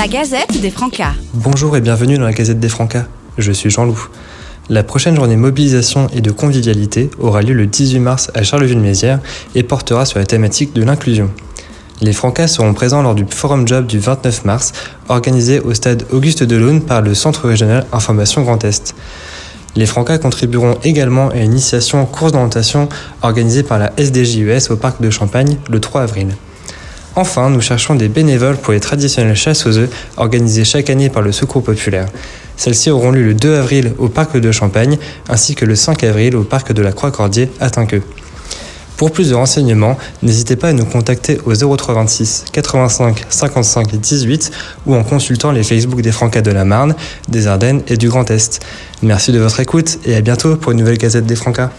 La Gazette des Francas. Bonjour et bienvenue dans la Gazette des Francas. Je suis Jean-Loup. La prochaine journée mobilisation et de convivialité aura lieu le 18 mars à Charleville-Mézières et portera sur la thématique de l'inclusion. Les Francas seront présents lors du Forum Job du 29 mars, organisé au stade Auguste Delaune par le Centre régional Information Grand Est. Les Francas contribueront également à une initiation course d'orientation organisée par la SDJUS au parc de Champagne le 3 avril. Enfin, nous cherchons des bénévoles pour les traditionnelles chasses aux œufs organisées chaque année par le Secours populaire. Celles-ci auront lieu le 2 avril au parc de Champagne ainsi que le 5 avril au parc de la Croix-Cordier à Tinqueux. Pour plus de renseignements, n'hésitez pas à nous contacter au 0326 85 55 18 ou en consultant les Facebook des Francas de la Marne, des Ardennes et du Grand Est. Merci de votre écoute et à bientôt pour une nouvelle Gazette des Francas.